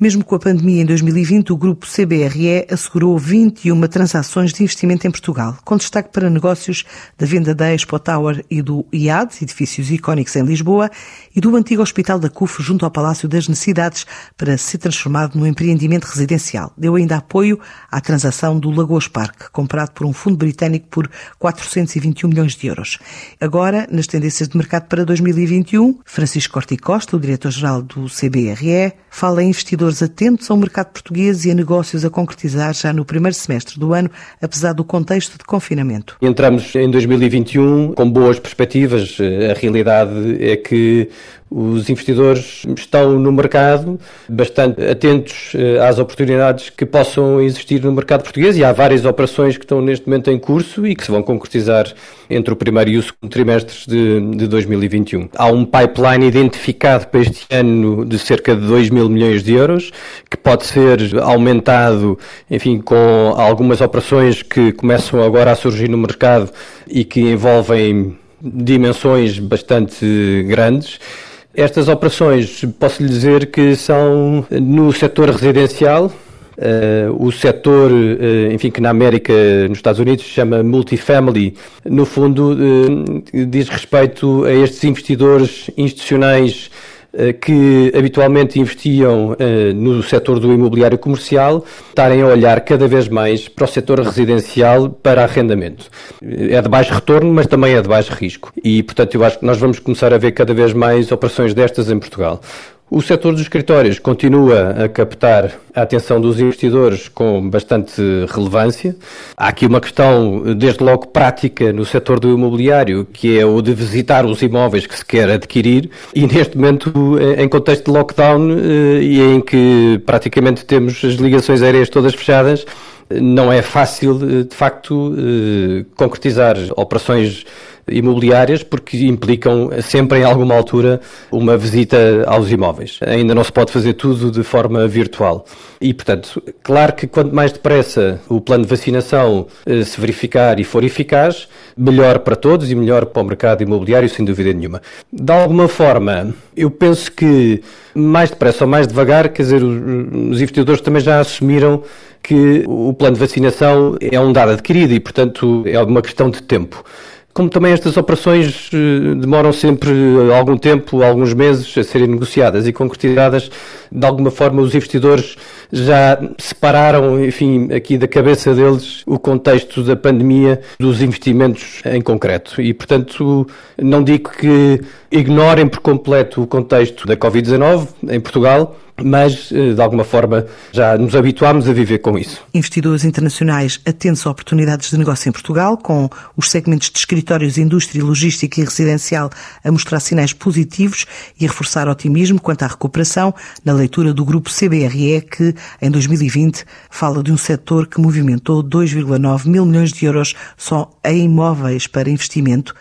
Mesmo com a pandemia em 2020, o grupo CBRE assegurou 21 transações de investimento em Portugal, com destaque para negócios da venda da Expo Tower e do IAD, edifícios icónicos em Lisboa, e do antigo Hospital da CUF junto ao Palácio das Necessidades, para ser transformado num empreendimento residencial. Deu ainda apoio à transação do Lagoas Park, comprado por um fundo britânico por 421 milhões de euros. Agora, nas tendências de mercado para 2021, Francisco Corti Costa, o diretor-geral do CBRE, fala em investidores investidores atentos ao mercado português e a negócios a concretizar já no primeiro semestre do ano, apesar do contexto de confinamento. Entramos em 2021 com boas perspectivas. A realidade é que os investidores estão no mercado bastante atentos eh, às oportunidades que possam existir no mercado português e há várias operações que estão neste momento em curso e que se vão concretizar entre o primeiro e o segundo trimestres de, de 2021. Há um pipeline identificado para este ano de cerca de 2 mil milhões de euros, que pode ser aumentado, enfim, com algumas operações que começam agora a surgir no mercado e que envolvem dimensões bastante grandes. Estas operações, posso lhe dizer que são no setor residencial, Uh, o setor, uh, enfim, que na América, nos Estados Unidos, se chama multifamily, no fundo uh, diz respeito a estes investidores institucionais que habitualmente investiam eh, no setor do imobiliário comercial estarem a olhar cada vez mais para o setor residencial para arrendamento. Eh, é de baixo retorno, mas também é de baixo risco. E, portanto, eu acho que nós vamos começar a ver cada vez mais operações destas em Portugal. O setor dos escritórios continua a captar a atenção dos investidores com bastante relevância. Há aqui uma questão, desde logo prática, no setor do imobiliário, que é o de visitar os imóveis que se quer adquirir. E neste momento, em contexto de lockdown eh, e em que praticamente temos as ligações aéreas todas fechadas, não é fácil, eh, de facto, eh, concretizar operações imobiliárias porque implicam sempre em alguma altura uma visita aos imóveis. Ainda não se pode fazer tudo de forma virtual. E, portanto, claro que quanto mais depressa o plano de vacinação eh, se verificar e for eficaz, melhor para todos e melhor para o mercado imobiliário, sem dúvida nenhuma. De alguma forma, eu penso que mais depressa ou mais devagar, quer dizer, os investidores também já assumiram que o plano de vacinação é um dado adquirido e, portanto, é uma questão de tempo como também estas operações eh, demoram sempre algum tempo, alguns meses a serem negociadas e concretizadas, de alguma forma os investidores já separaram, enfim, aqui da cabeça deles o contexto da pandemia dos investimentos em concreto. E, portanto, não digo que ignorem por completo o contexto da Covid-19 em Portugal, mas eh, de alguma forma já nos habituámos a viver com isso. Investidores internacionais atentos a oportunidades de negócio em Portugal, com os segmentos de escritórios, indústria, logística e residencial a mostrar sinais positivos e a reforçar otimismo quanto à recuperação, na leitura do grupo CBRE, que em 2020 fala de um setor que movimentou 2,9 mil milhões de euros só em imóveis para investimento